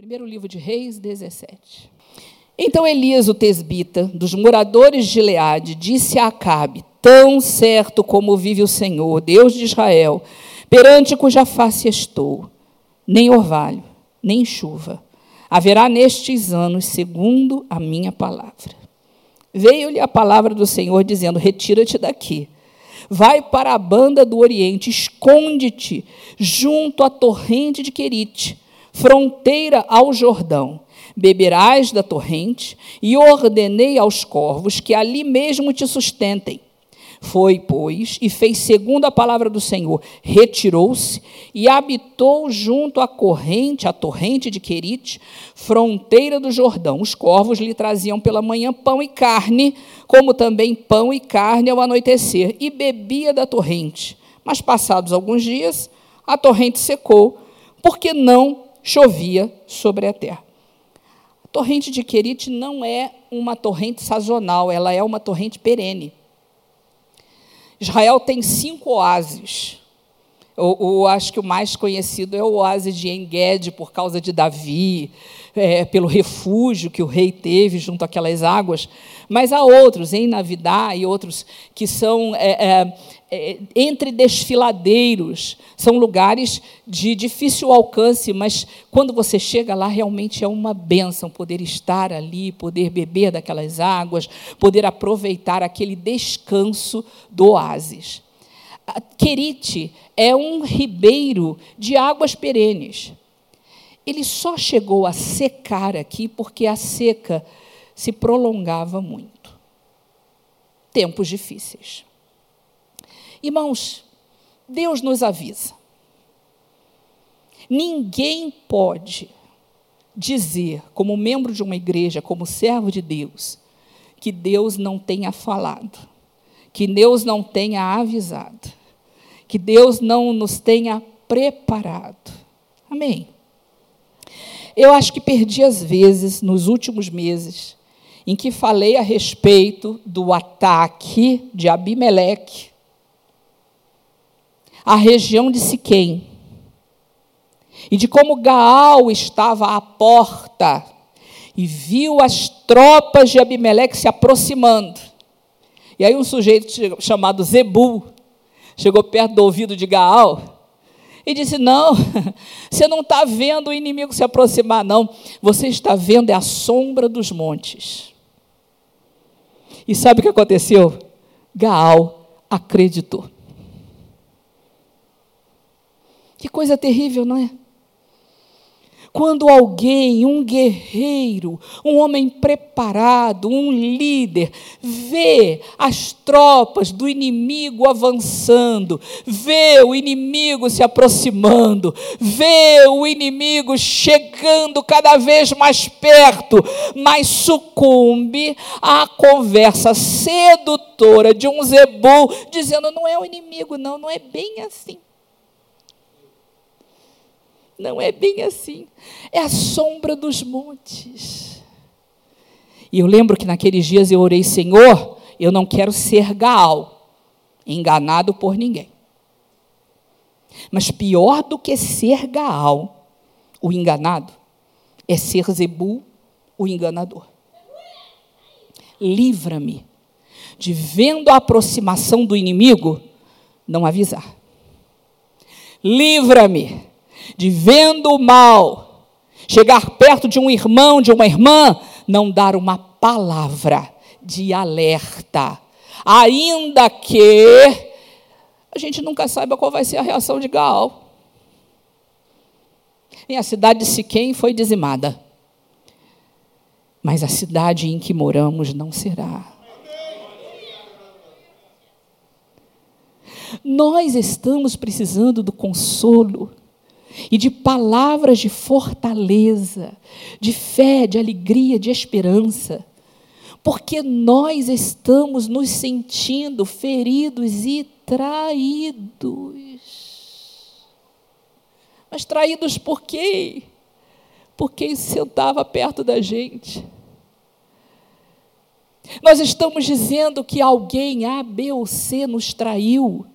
Primeiro livro de Reis 17. Então Elias, o tesbita, dos moradores de Leade, disse a Acabe: Tão certo como vive o Senhor, Deus de Israel, perante cuja face estou, nem orvalho, nem chuva haverá nestes anos, segundo a minha palavra. Veio-lhe a palavra do Senhor dizendo: Retira-te daqui. Vai para a banda do Oriente, esconde-te junto à torrente de Querite, fronteira ao Jordão. Beberás da torrente, e ordenei aos corvos que ali mesmo te sustentem. Foi, pois, e fez segundo a palavra do Senhor. Retirou-se e habitou junto à corrente, à torrente de Querite, fronteira do Jordão. Os corvos lhe traziam pela manhã pão e carne, como também pão e carne ao anoitecer, e bebia da torrente. Mas passados alguns dias, a torrente secou, porque não chovia sobre a terra. A torrente de Querite não é uma torrente sazonal, ela é uma torrente perene. Israel tem cinco oásis. O, acho que o mais conhecido é o oásis de Enged, por causa de Davi, é, pelo refúgio que o rei teve junto àquelas águas. Mas há outros, em Navidá, e outros que são é, é, é, entre desfiladeiros, são lugares de difícil alcance, mas quando você chega lá, realmente é uma bênção poder estar ali, poder beber daquelas águas, poder aproveitar aquele descanso do oásis. Querite é um ribeiro de águas perenes. Ele só chegou a secar aqui porque a seca se prolongava muito. Tempos difíceis. Irmãos, Deus nos avisa. Ninguém pode dizer, como membro de uma igreja, como servo de Deus, que Deus não tenha falado, que Deus não tenha avisado, que Deus não nos tenha preparado. Amém. Eu acho que perdi as vezes nos últimos meses em que falei a respeito do ataque de Abimeleque a região de Siquém, e de como Gaal estava à porta e viu as tropas de Abimeleque se aproximando. E aí um sujeito chamado Zebu chegou perto do ouvido de Gaal e disse: Não, você não está vendo o inimigo se aproximar, não. Você está vendo é a sombra dos montes. E sabe o que aconteceu? Gaal acreditou. Que coisa terrível, não é? Quando alguém, um guerreiro, um homem preparado, um líder, vê as tropas do inimigo avançando, vê o inimigo se aproximando, vê o inimigo chegando cada vez mais perto, mas sucumbe à conversa sedutora de um zebu, dizendo: não é o inimigo, não, não é bem assim. Não é bem assim. É a sombra dos montes. E eu lembro que naqueles dias eu orei, Senhor, eu não quero ser Gaal, enganado por ninguém. Mas pior do que ser Gaal, o enganado, é ser Zebu, o enganador. Livra-me de, vendo a aproximação do inimigo, não avisar. Livra-me de vendo o mal, chegar perto de um irmão, de uma irmã, não dar uma palavra de alerta, ainda que a gente nunca saiba qual vai ser a reação de Gaal. E a cidade de Siquém foi dizimada. Mas a cidade em que moramos não será. Nós estamos precisando do consolo e de palavras de fortaleza, de fé, de alegria, de esperança, porque nós estamos nos sentindo feridos e traídos. Mas traídos por quê? Por quem sentava perto da gente. Nós estamos dizendo que alguém A, B ou C nos traiu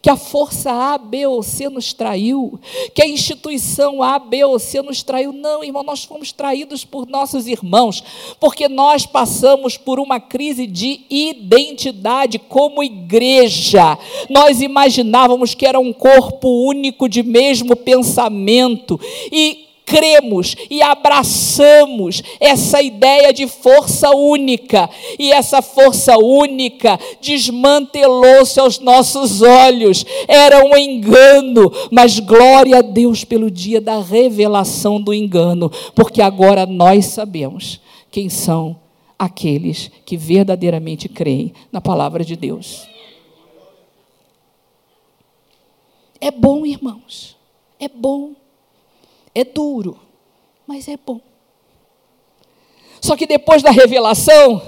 que a força A, B ou C nos traiu, que a instituição A, B ou C nos traiu. Não, irmão, nós fomos traídos por nossos irmãos, porque nós passamos por uma crise de identidade como igreja. Nós imaginávamos que era um corpo único de mesmo pensamento e cremos e abraçamos essa ideia de força única, e essa força única desmantelou-se aos nossos olhos, era um engano, mas glória a Deus pelo dia da revelação do engano, porque agora nós sabemos quem são aqueles que verdadeiramente creem na palavra de Deus. É bom, irmãos, é bom. É duro, mas é bom. Só que depois da revelação,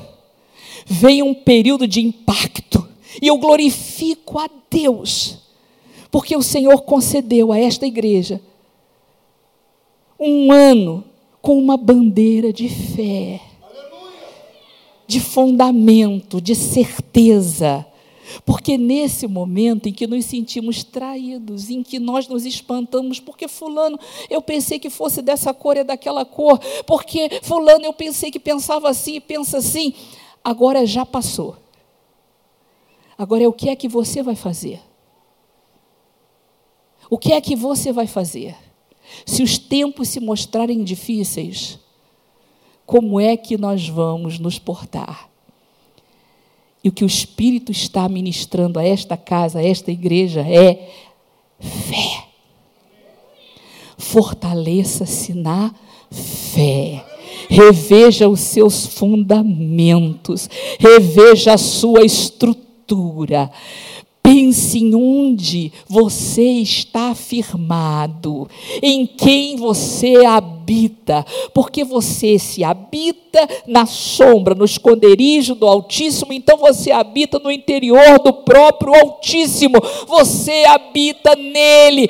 vem um período de impacto. E eu glorifico a Deus, porque o Senhor concedeu a esta igreja um ano com uma bandeira de fé, de fundamento, de certeza porque nesse momento em que nos sentimos traídos, em que nós nos espantamos, porque Fulano eu pensei que fosse dessa cor e daquela cor, porque Fulano eu pensei que pensava assim e pensa assim, agora já passou. Agora é o que é que você vai fazer? O que é que você vai fazer? Se os tempos se mostrarem difíceis, como é que nós vamos nos portar? E o que o Espírito está ministrando a esta casa, a esta igreja, é fé. Fortaleça-se na fé. Reveja os seus fundamentos, reveja a sua estrutura. Pense em onde você está firmado, em quem você habita, porque você se habita na sombra, no esconderijo do Altíssimo, então você habita no interior do próprio Altíssimo, você habita nele,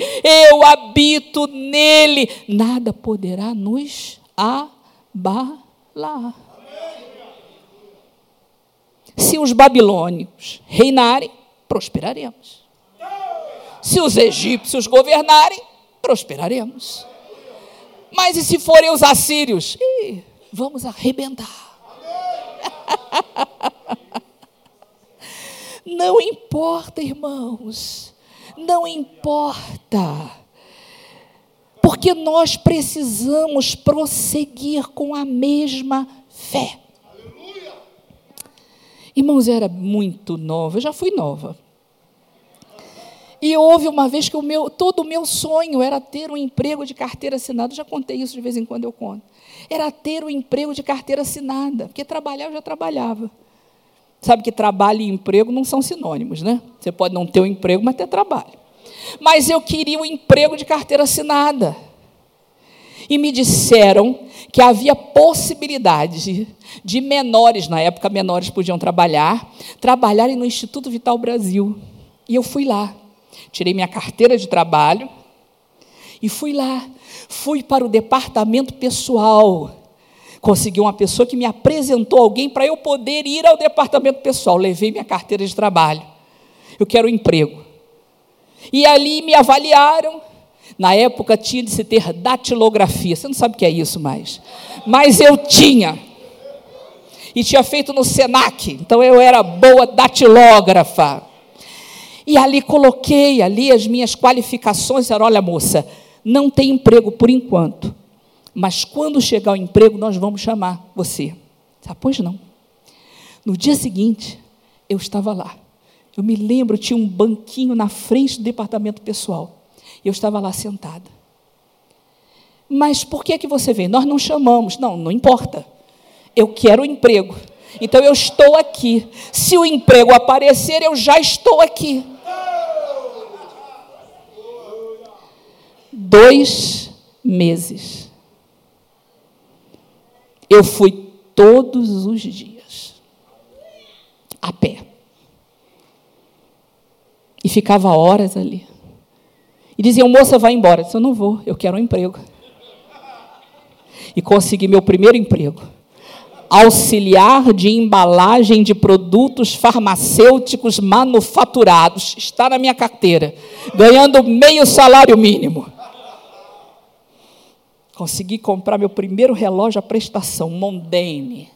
eu habito nele, nada poderá nos abalar. Se os babilônios reinarem, prosperaremos. Se os egípcios governarem, prosperaremos. Mas e se forem os assírios? Ih, vamos arrebentar. Não importa, irmãos. Não importa. Porque nós precisamos prosseguir com a mesma fé. Irmãos, eu era muito nova, eu já fui nova. E houve uma vez que o meu, todo o meu sonho era ter um emprego de carteira assinada. Eu já contei isso de vez em quando eu conto. Era ter um emprego de carteira assinada, porque trabalhar eu já trabalhava. Sabe que trabalho e emprego não são sinônimos, né? Você pode não ter um emprego, mas ter trabalho. Mas eu queria um emprego de carteira assinada. E me disseram que havia possibilidade de menores, na época menores podiam trabalhar, trabalharem no Instituto Vital Brasil. E eu fui lá, tirei minha carteira de trabalho e fui lá. Fui para o departamento pessoal. Consegui uma pessoa que me apresentou alguém para eu poder ir ao departamento pessoal. Levei minha carteira de trabalho. Eu quero um emprego. E ali me avaliaram na época tinha de se ter datilografia. Você não sabe o que é isso mais. Mas eu tinha. E tinha feito no SENAC. Então eu era boa datilógrafa. E ali coloquei ali as minhas qualificações. Era, olha, moça, não tem emprego por enquanto. Mas quando chegar o emprego, nós vamos chamar você. Ah, pois não. No dia seguinte, eu estava lá. Eu me lembro, tinha um banquinho na frente do departamento pessoal. Eu estava lá sentada. Mas por que que você vem? Nós não chamamos. Não, não importa. Eu quero o emprego. Então eu estou aqui. Se o emprego aparecer, eu já estou aqui. Dois meses. Eu fui todos os dias a pé. E ficava horas ali. E diziam, moça, vai embora. Eu disse, eu não vou, eu quero um emprego. E consegui meu primeiro emprego. auxiliar de embalagem de produtos farmacêuticos manufaturados. Está na minha carteira, ganhando meio salário mínimo. Consegui comprar meu primeiro relógio à prestação, Mondane.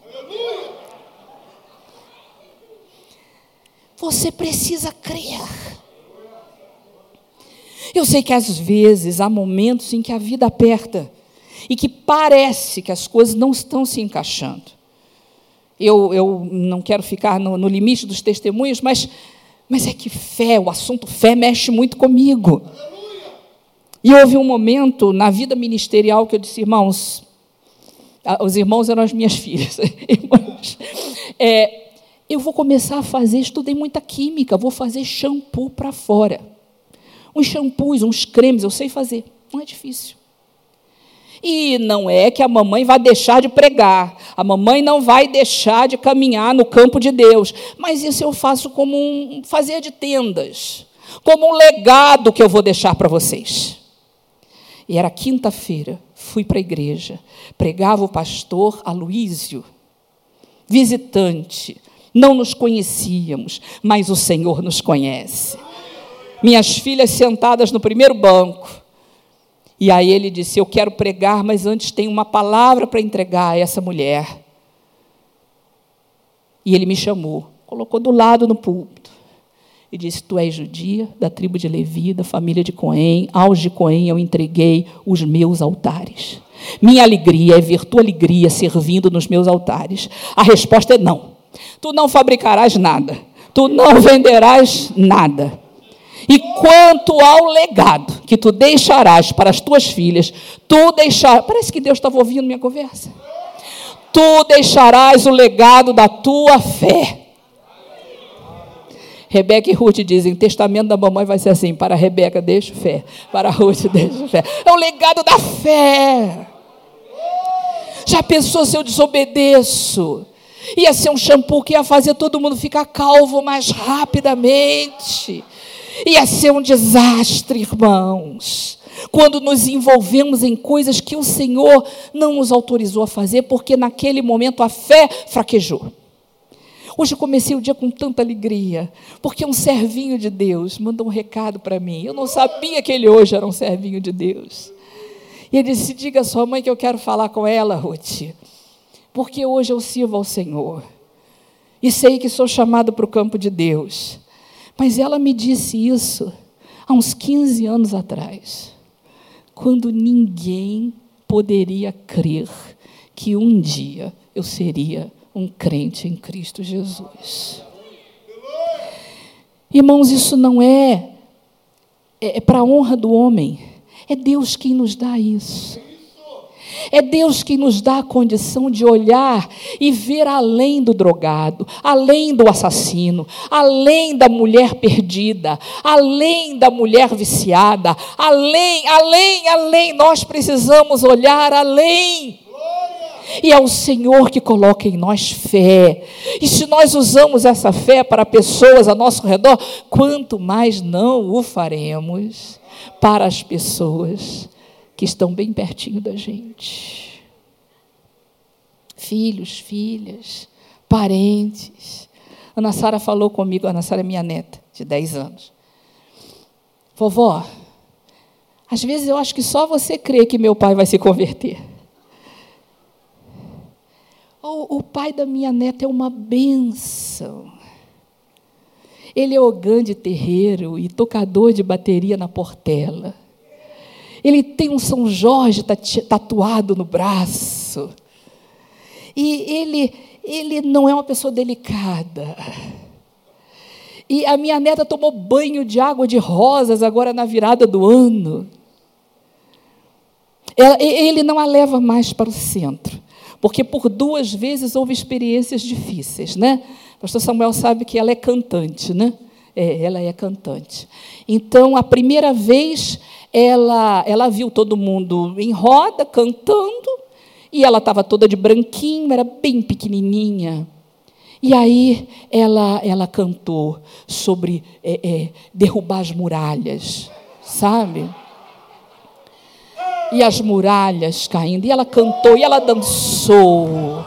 Você precisa crer. Eu sei que às vezes há momentos em que a vida aperta e que parece que as coisas não estão se encaixando. Eu, eu não quero ficar no, no limite dos testemunhos, mas, mas é que fé, o assunto fé mexe muito comigo. E houve um momento na vida ministerial que eu disse, irmãos, os irmãos eram as minhas filhas, irmãos, é, eu vou começar a fazer, estudei muita química, vou fazer shampoo para fora. Uns shampoos, uns cremes, eu sei fazer, não é difícil. E não é que a mamãe vai deixar de pregar, a mamãe não vai deixar de caminhar no campo de Deus, mas isso eu faço como um fazer de tendas, como um legado que eu vou deixar para vocês. E era quinta-feira, fui para a igreja, pregava o pastor Aloísio, visitante, não nos conhecíamos, mas o Senhor nos conhece. Minhas filhas sentadas no primeiro banco. E aí ele disse: Eu quero pregar, mas antes tem uma palavra para entregar a essa mulher. E ele me chamou, colocou do lado no púlpito e disse: Tu és judia, da tribo de Levi, da família de Coém, aos de Coém eu entreguei os meus altares. Minha alegria é ver tua alegria servindo nos meus altares. A resposta é não. Tu não fabricarás nada, tu não venderás nada. Quanto ao legado que tu deixarás para as tuas filhas, tu deixarás. Parece que Deus estava ouvindo minha conversa. Tu deixarás o legado da tua fé. Rebeca e Ruth dizem: testamento da mamãe vai ser assim: para Rebeca, deixo fé, para Ruth, deixo fé. É o legado da fé. Já pensou se eu desobedeço? Ia ser um shampoo que ia fazer todo mundo ficar calvo mais rapidamente. Ia ser um desastre, irmãos. Quando nos envolvemos em coisas que o Senhor não nos autorizou a fazer, porque naquele momento a fé fraquejou. Hoje comecei o dia com tanta alegria, porque um servinho de Deus mandou um recado para mim. Eu não sabia que ele hoje era um servinho de Deus. E ele disse: Diga à sua mãe que eu quero falar com ela, Ruth, porque hoje eu sirvo ao Senhor. E sei que sou chamado para o campo de Deus. Mas ela me disse isso há uns 15 anos atrás, quando ninguém poderia crer que um dia eu seria um crente em Cristo Jesus. Irmãos, isso não é, é, é para a honra do homem, é Deus quem nos dá isso. É Deus quem nos dá a condição de olhar e ver além do drogado, além do assassino, além da mulher perdida, além da mulher viciada, além, além, além. Nós precisamos olhar além. E é o Senhor que coloca em nós fé. E se nós usamos essa fé para pessoas ao nosso redor, quanto mais não o faremos para as pessoas que estão bem pertinho da gente. Filhos, filhas, parentes. Ana Sara falou comigo, Ana Sara é minha neta, de 10 anos. Vovó, às vezes eu acho que só você crê que meu pai vai se converter. O, o pai da minha neta é uma benção. Ele é ogã de terreiro e tocador de bateria na portela. Ele tem um São Jorge tatuado no braço. E ele, ele não é uma pessoa delicada. E a minha neta tomou banho de água de rosas agora na virada do ano. Ele não a leva mais para o centro. Porque por duas vezes houve experiências difíceis, né? O pastor Samuel sabe que ela é cantante, né? É, ela é cantante. Então, a primeira vez, ela, ela viu todo mundo em roda, cantando, e ela estava toda de branquinho, era bem pequenininha. E aí ela, ela cantou sobre é, é, derrubar as muralhas, sabe? e as muralhas caindo. E ela cantou e ela dançou.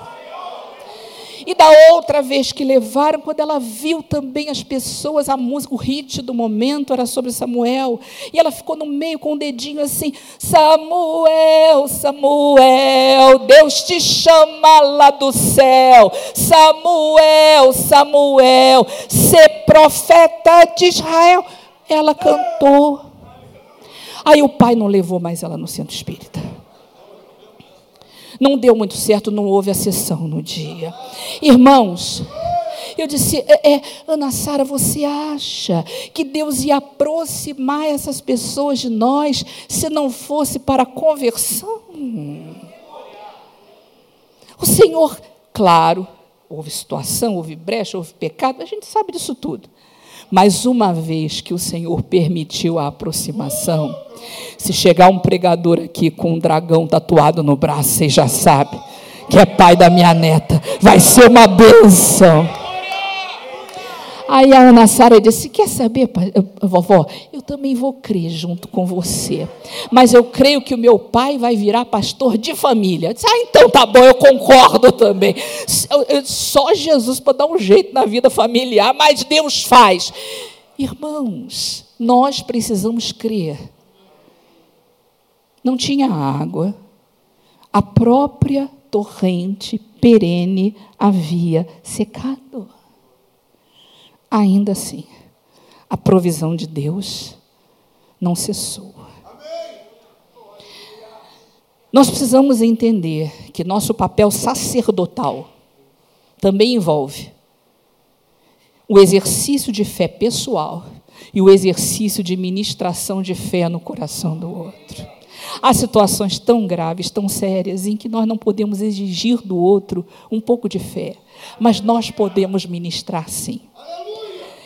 E da outra vez que levaram, quando ela viu também as pessoas, a música, o hit do momento era sobre Samuel. E ela ficou no meio com o dedinho assim: Samuel, Samuel, Deus te chama lá do céu. Samuel, Samuel, ser profeta de Israel. Ela cantou. Aí o pai não levou mais ela no centro espírita. Não deu muito certo, não houve a sessão no dia. Irmãos, eu disse, é, é, Ana Sara, você acha que Deus ia aproximar essas pessoas de nós se não fosse para a conversão? O Senhor, claro, houve situação, houve brecha, houve pecado, a gente sabe disso tudo. Mas uma vez que o Senhor permitiu a aproximação, se chegar um pregador aqui com um dragão tatuado no braço, você já sabe que é pai da minha neta, vai ser uma bênção. Aí a Ana Sara disse: Quer saber, vovó? Eu também vou crer junto com você. Mas eu creio que o meu pai vai virar pastor de família. Eu disse, ah, então tá bom, eu concordo também. Só Jesus para dar um jeito na vida familiar, mas Deus faz. Irmãos, nós precisamos crer. Não tinha água, a própria torrente perene havia secado ainda assim, a provisão de Deus não cessou. Nós precisamos entender que nosso papel sacerdotal também envolve o exercício de fé pessoal e o exercício de ministração de fé no coração do outro. Há situações tão graves, tão sérias, em que nós não podemos exigir do outro um pouco de fé, mas nós podemos ministrar sim.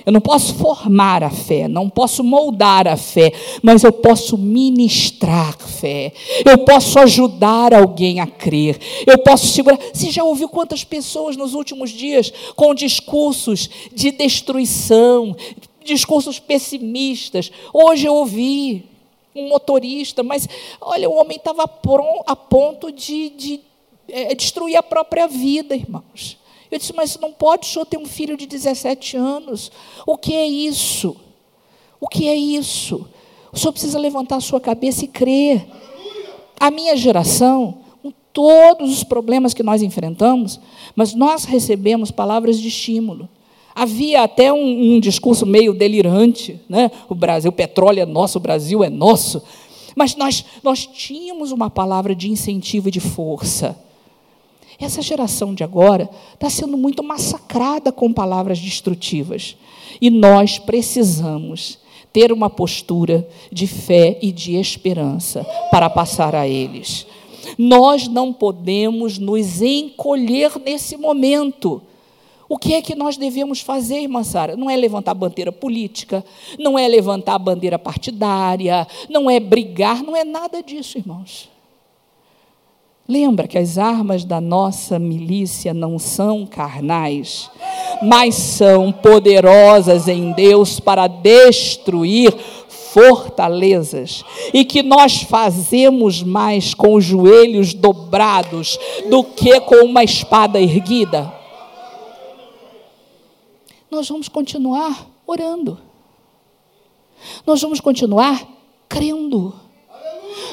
Eu não posso formar a fé, não posso moldar a fé, mas eu posso ministrar fé. Eu posso ajudar alguém a crer. Eu posso segurar. Você já ouviu quantas pessoas nos últimos dias com discursos de destruição, discursos pessimistas? Hoje eu ouvi um motorista, mas olha, o homem estava a ponto de, de é, destruir a própria vida, irmãos. Eu disse, mas não pode o senhor ter um filho de 17 anos. O que é isso? O que é isso? O senhor precisa levantar a sua cabeça e crer. A minha geração, com todos os problemas que nós enfrentamos, mas nós recebemos palavras de estímulo. Havia até um, um discurso meio delirante, né? O Brasil, o petróleo é nosso, o Brasil é nosso. Mas nós, nós tínhamos uma palavra de incentivo e de força. Essa geração de agora está sendo muito massacrada com palavras destrutivas. E nós precisamos ter uma postura de fé e de esperança para passar a eles. Nós não podemos nos encolher nesse momento. O que é que nós devemos fazer, irmã Sara? Não é levantar bandeira política, não é levantar bandeira partidária, não é brigar, não é nada disso, irmãos. Lembra que as armas da nossa milícia não são carnais, mas são poderosas em Deus para destruir fortalezas, e que nós fazemos mais com os joelhos dobrados do que com uma espada erguida. Nós vamos continuar orando, nós vamos continuar crendo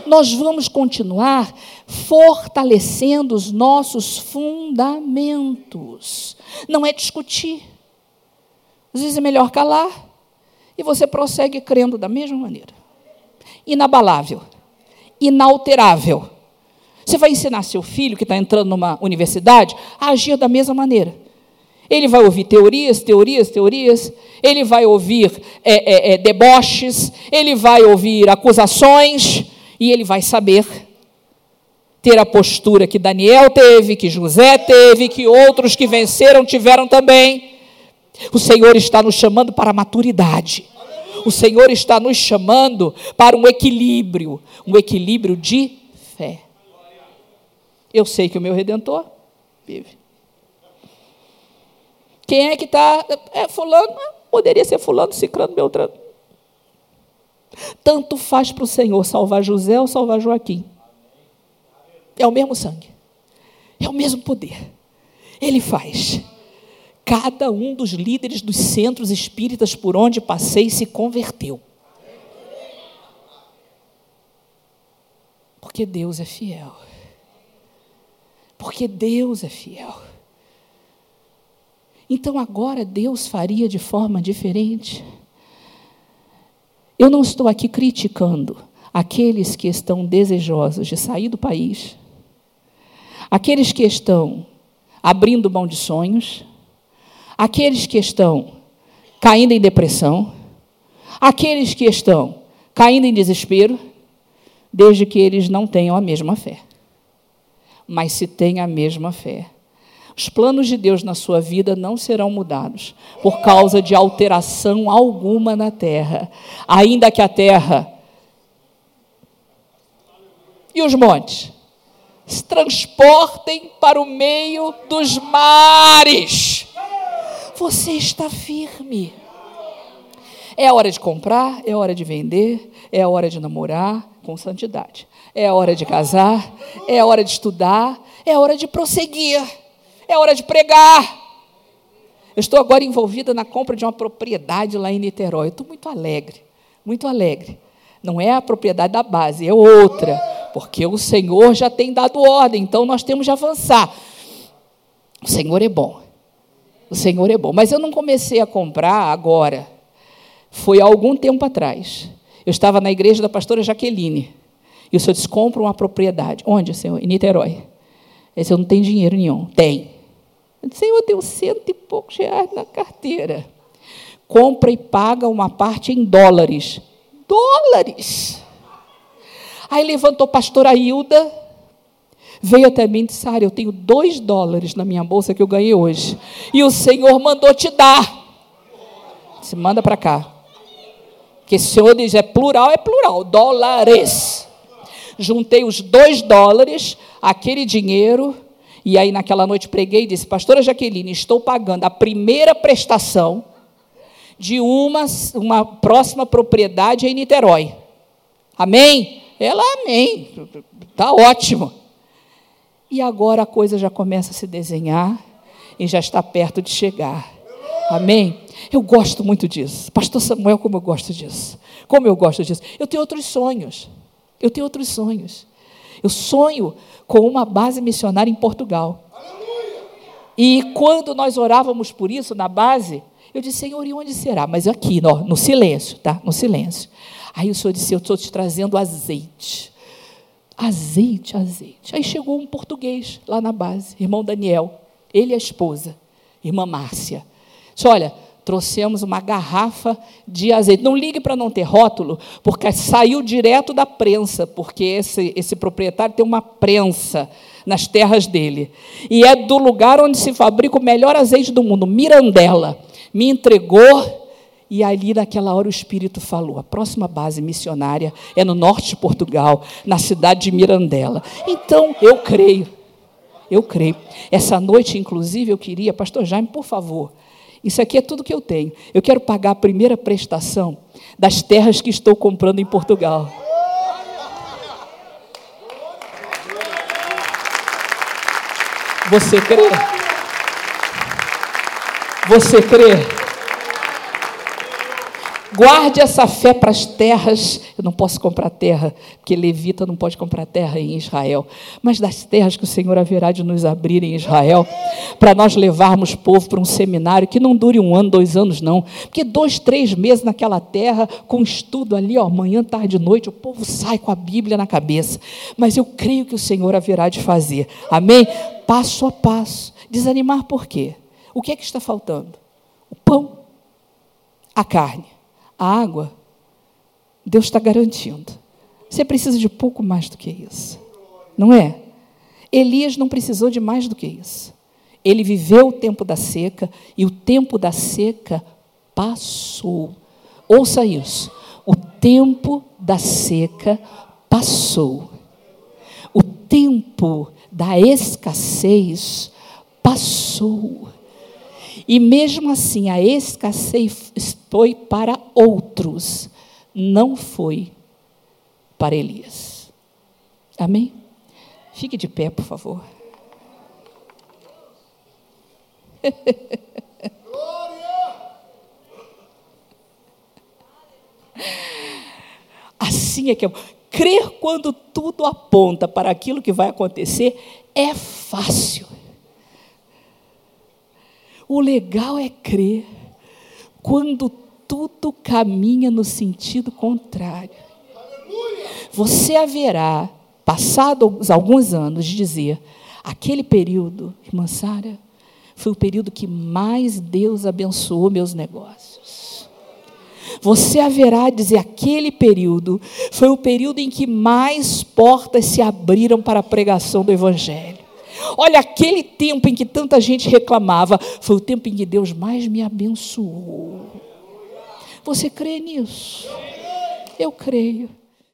nós vamos continuar fortalecendo os nossos fundamentos. Não é discutir. Às vezes é melhor calar e você prossegue crendo da mesma maneira. Inabalável, inalterável. Você vai ensinar seu filho que está entrando numa universidade a agir da mesma maneira. Ele vai ouvir teorias, teorias, teorias. Ele vai ouvir é, é, é, deboches. Ele vai ouvir acusações e ele vai saber ter a postura que Daniel teve, que José teve, que outros que venceram tiveram também. O Senhor está nos chamando para a maturidade. O Senhor está nos chamando para um equilíbrio, um equilíbrio de fé. Eu sei que o meu redentor vive. Quem é que está? É fulano? Poderia ser fulano, ciclano, beltrano. Tanto faz para o Senhor salvar José ou salvar Joaquim. É o mesmo sangue. É o mesmo poder. Ele faz. Cada um dos líderes dos centros espíritas por onde passei se converteu. Porque Deus é fiel. Porque Deus é fiel. Então agora Deus faria de forma diferente? Eu não estou aqui criticando aqueles que estão desejosos de sair do país, aqueles que estão abrindo mão de sonhos, aqueles que estão caindo em depressão, aqueles que estão caindo em desespero, desde que eles não tenham a mesma fé. Mas se têm a mesma fé, os planos de Deus na sua vida não serão mudados por causa de alteração alguma na terra, ainda que a terra e os montes se transportem para o meio dos mares. Você está firme. É hora de comprar, é hora de vender, é hora de namorar com santidade. É hora de casar, é hora de estudar, é hora de prosseguir. É hora de pregar. Eu estou agora envolvida na compra de uma propriedade lá em Niterói. Estou muito alegre, muito alegre. Não é a propriedade da base, é outra, porque o Senhor já tem dado ordem, então nós temos de avançar. O Senhor é bom. O Senhor é bom. Mas eu não comecei a comprar agora. Foi há algum tempo atrás. Eu estava na igreja da pastora Jaqueline. E o senhor disse: compra uma propriedade. Onde, senhor? Em Niterói. Esse eu não tenho dinheiro nenhum. Tem. Eu disse, eu tenho cento e poucos reais na carteira. Compra e paga uma parte em dólares. Dólares! Aí levantou a pastora Hilda, veio até mim e disse, Sara, eu tenho dois dólares na minha bolsa que eu ganhei hoje. E o Senhor mandou te dar. Se manda para cá. Porque se o Senhor diz é plural, é plural. Dólares juntei os dois dólares, aquele dinheiro, e aí naquela noite preguei e disse: Pastora Jaqueline, estou pagando a primeira prestação de uma, uma próxima propriedade em Niterói. Amém? Ela, amém. Está ótimo. E agora a coisa já começa a se desenhar e já está perto de chegar. Amém? Eu gosto muito disso. Pastor Samuel, como eu gosto disso. Como eu gosto disso. Eu tenho outros sonhos. Eu tenho outros sonhos. Eu sonho com uma base missionária em Portugal. E quando nós orávamos por isso na base, eu disse, Senhor, e onde será? Mas aqui, no, no silêncio, tá? No silêncio. Aí o Senhor disse, eu estou te trazendo azeite. Azeite, azeite. Aí chegou um português lá na base, irmão Daniel. Ele e a esposa, irmã Márcia. Disse, olha, trouxemos uma garrafa de azeite. Não ligue para não ter rótulo, porque saiu direto da prensa, porque esse, esse proprietário tem uma prensa nas terras dele. E é do lugar onde se fabrica o melhor azeite do mundo, Mirandela. Me entregou. E ali, naquela hora, o Espírito falou: a próxima base missionária é no norte de Portugal, na cidade de Mirandela. Então, eu creio, eu creio. Essa noite, inclusive, eu queria, Pastor Jaime, por favor, isso aqui é tudo que eu tenho. Eu quero pagar a primeira prestação das terras que estou comprando em Portugal. Você crê? Você crê? Guarde essa fé para as terras. Eu não posso comprar terra, porque levita não pode comprar terra em Israel. Mas das terras que o Senhor haverá de nos abrir em Israel, para nós levarmos povo para um seminário que não dure um ano, dois anos, não. Porque dois, três meses naquela terra, com estudo ali, ó, manhã, tarde, noite, o povo sai com a Bíblia na cabeça. Mas eu creio que o Senhor haverá de fazer. Amém? Passo a passo. Desanimar por quê? O que é que está faltando? O pão, a carne a água, Deus está garantindo. Você precisa de pouco mais do que isso. Não é? Elias não precisou de mais do que isso. Ele viveu o tempo da seca e o tempo da seca passou. Ouça isso. O tempo da seca passou. O tempo da escassez passou. E mesmo assim, a escassez foi para outros, não foi para Elias. Amém? Fique de pé, por favor. Assim é que é. Crer quando tudo aponta para aquilo que vai acontecer é fácil. O legal é crer quando tudo caminha no sentido contrário. Você haverá, passados alguns anos, de dizer: aquele período, irmã Sara, foi o período que mais Deus abençoou meus negócios. Você haverá de dizer: aquele período foi o período em que mais portas se abriram para a pregação do Evangelho. Olha, aquele tempo em que tanta gente reclamava, foi o tempo em que Deus mais me abençoou. Você crê nisso? Eu creio.